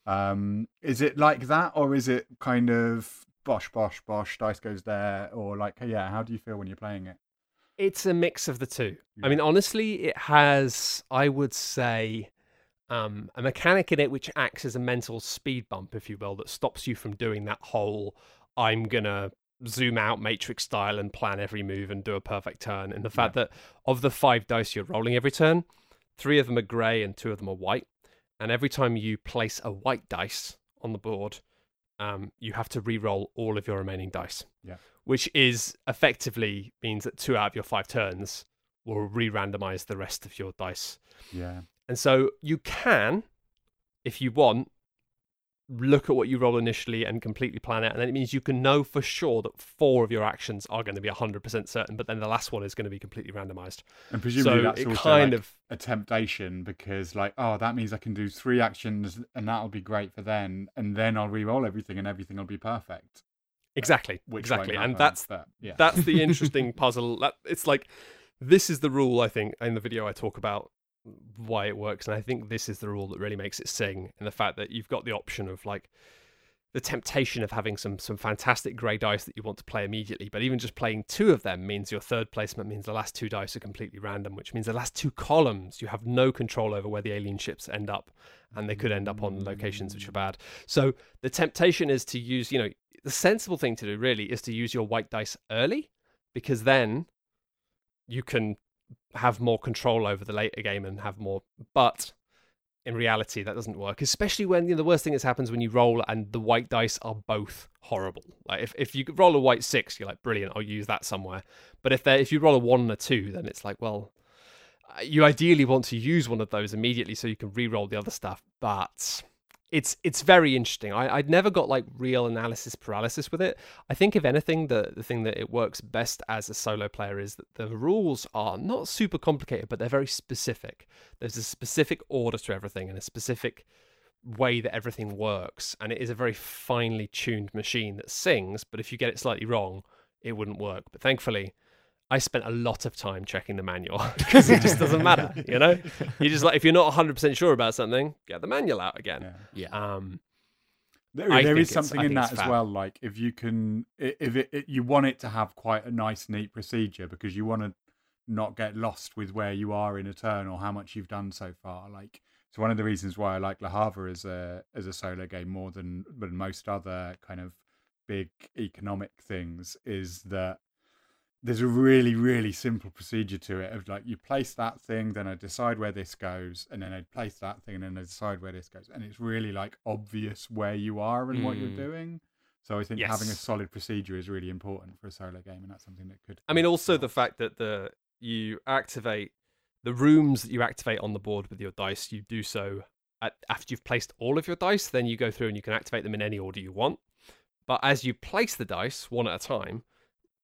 Um, is it like that, or is it kind of bosh, bosh, bosh, dice goes there, or like, yeah? How do you feel when you're playing it? It's a mix of the two. Yeah. I mean, honestly, it has, I would say, um, a mechanic in it which acts as a mental speed bump, if you will, that stops you from doing that whole I'm going to zoom out matrix style and plan every move and do a perfect turn. And the fact that of the five dice you're rolling every turn, three of them are grey and two of them are white. And every time you place a white dice on the board, um, you have to re-roll all of your remaining dice. Yeah. Which is effectively means that two out of your five turns will re-randomize the rest of your dice. Yeah. And so you can, if you want, look at what you roll initially and completely plan it. And then it means you can know for sure that four of your actions are going to be 100% certain, but then the last one is going to be completely randomized. And presumably so that's it kind like of. a temptation because, like, oh, that means I can do three actions and that'll be great for then, and then I'll re-roll everything and everything will be perfect. Exactly. Which exactly. And that's but, yeah. that's the interesting puzzle. That it's like this is the rule I think in the video I talk about why it works, and I think this is the rule that really makes it sing, and the fact that you've got the option of like the temptation of having some some fantastic grey dice that you want to play immediately, but even just playing two of them means your third placement means the last two dice are completely random, which means the last two columns you have no control over where the alien ships end up, and they could end up on locations which are bad. So the temptation is to use, you know, the sensible thing to do really is to use your white dice early, because then you can have more control over the later game and have more. But in reality, that doesn't work. Especially when you know, the worst thing that happens when you roll and the white dice are both horrible. Like if, if you roll a white six, you're like brilliant. I'll use that somewhere. But if they if you roll a one and a two, then it's like well, uh, you ideally want to use one of those immediately so you can re-roll the other stuff. But it's it's very interesting. I, I'd never got like real analysis paralysis with it. I think if anything, the the thing that it works best as a solo player is that the rules are not super complicated, but they're very specific. There's a specific order to everything and a specific way that everything works, and it is a very finely tuned machine that sings. But if you get it slightly wrong, it wouldn't work. But thankfully, I spent a lot of time checking the manual because it just doesn't matter, you know. You just like if you're not 100 percent sure about something, get the manual out again. Yeah. Yeah. Um, There, I there think is it's- something in that as fab. well. Like if you can, if it, it, you want it to have quite a nice, neat procedure because you want to not get lost with where you are in a turn or how much you've done so far. Like it's one of the reasons why I like Le Havre as a as a solo game more than than most other kind of big economic things is that there's a really really simple procedure to it of like you place that thing then i decide where this goes and then i place that thing and then i decide where this goes and it's really like obvious where you are and what you're Mm. doing so i think having a solid procedure is really important for a solo game and that's something that could I mean, also the fact that the you activate the rooms that you activate on the board with your dice, you do so at, after you've placed all of your dice. Then you go through and you can activate them in any order you want. But as you place the dice one at a time,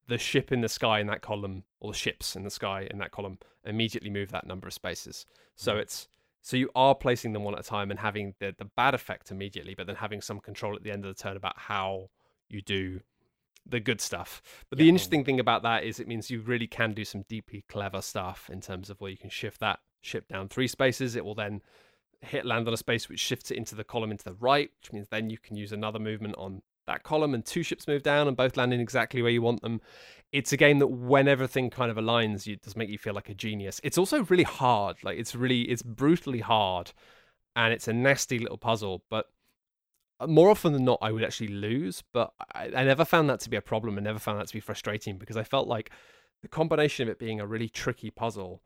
the ship in the sky in that column, or the ships in the sky in that column, immediately move that number of spaces. So Right. it's so you are placing them one at a time and having the the bad effect immediately, but then having some control at the end of the turn about how you do the good stuff. But the interesting thing about that is it means you really can do some deeply clever stuff in terms of where you can shift that ship down three spaces. It will then hit land on a space which shifts it into the column into the right, which means then you can use another movement on that column and two ships move down and both land in exactly where you want them. It's a game that when everything kind of aligns, you does make you feel like a genius. It's also really hard. Like it's really it's brutally hard and it's a nasty little puzzle, but uh, more often than not, I would actually lose, but I, I never found that to be a problem. and never found that to be frustrating because I felt like the combination of it being a really tricky puzzle,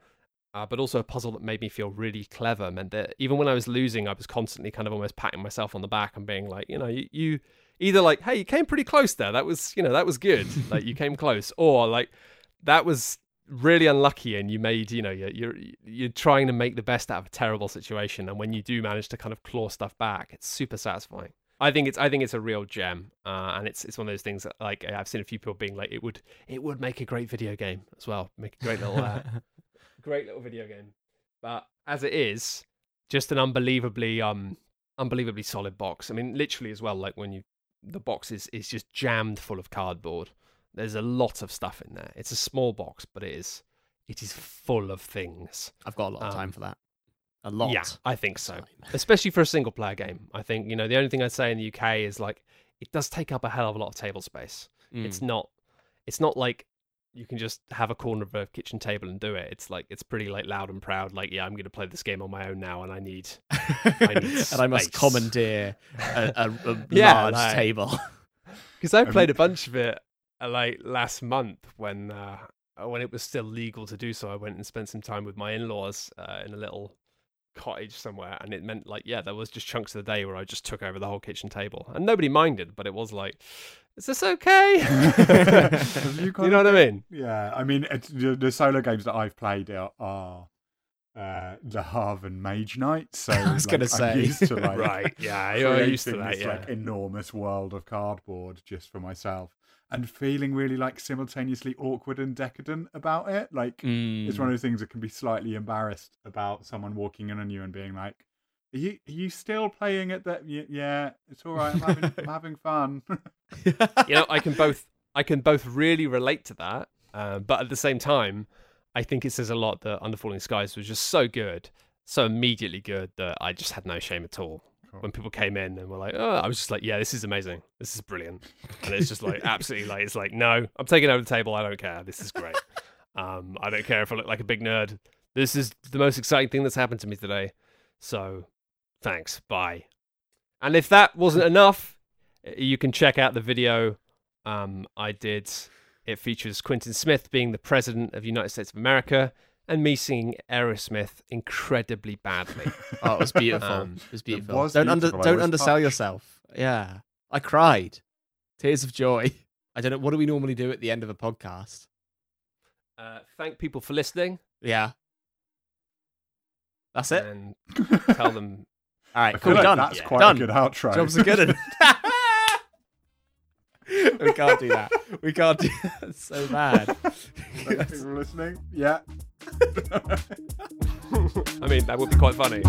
uh, but also a puzzle that made me feel really clever, meant that even when I was losing, I was constantly kind of almost patting myself on the back and being like, you know, you, you either like, hey, you came pretty close there. That was, you know, that was good. like you came close, or like that was really unlucky and you made you know you're, you're you're trying to make the best out of a terrible situation. And when you do manage to kind of claw stuff back it's super satisfying. I think it's i think it's a real gem. Uh, and it's it's one of those things that like i've seen a few people being like it would it would make a great video game as well. Make a great little uh, great little video game. But as it is just an unbelievably um unbelievably solid box. I mean literally as well like when you the box is is just jammed full of cardboard. There's a lot of stuff in there. It's a small box but it is it is full of things. I've got a lot of time Um, for that. A lot. yeah i think so. Especially for a single player game. I think you know the only thing i'd say in the uk is like it does take up a hell of a lot of table space. Mm. it's not it's not like you can just have a corner of a kitchen table and do it. It's like it's pretty like loud and proud. Like yeah, I'm going to play this game on my own now, and I need need and I must commandeer a, a, a Yeah, large like- table. because I played a bunch of it uh, like last month when uh, when it was still legal to do so. I went and spent some time with my in-laws uh, in a little cottage somewhere, and it meant like yeah, there was just chunks of the day where I just took over the whole kitchen table, and nobody minded. But it was like, is this okay? You you know what I mean? Yeah, I mean, it's, the, the solo games that I've played are, are uh, Le Havre and Mage Knight. So I was like, gonna I'm say. used to like right? Yeah, you're used to that. this Yeah. like enormous world of cardboard just for myself, and feeling really like simultaneously awkward and decadent about it. Like it's Mm. one of those things that can be slightly embarrassed about someone walking in on you and being like. Are you, are you still playing at that? Yeah, it's all right. I'm having, I'm having fun. you know, I can both I can both really relate to that, um, but at the same time, I think it says a lot that Under Falling Skies was just so good, so immediately good that I just had no shame at all. When people came in and were like, "Oh," I was just like, "Yeah, this is amazing. This is brilliant," and it's just like absolutely like it's like, "No, I'm taking over the table. I don't care. This is great. Um, I don't care if I look like a big nerd. This is the most exciting thing that's happened to me today. So, thanks. Bye." And if that wasn't enough, you can check out the video um, I did. It features Quentin Smith being the president of the United States of America and me singing Aerosmith incredibly badly. Oh, it was beautiful. Um, it was beautiful. was don't beautiful. I don't undersell touched. yourself. Yeah, I cried, tears of joy. I don't know. What do we normally do at the end of a podcast? uh, thank people for listening Yeah, that's it. and tell them All right, cool. like done. that's Yeah. quite Done. a good outro. Jobs are good. we can't do that. We can't do that. It's so bad. Thank you for listening. Yeah. I mean, that would be quite funny.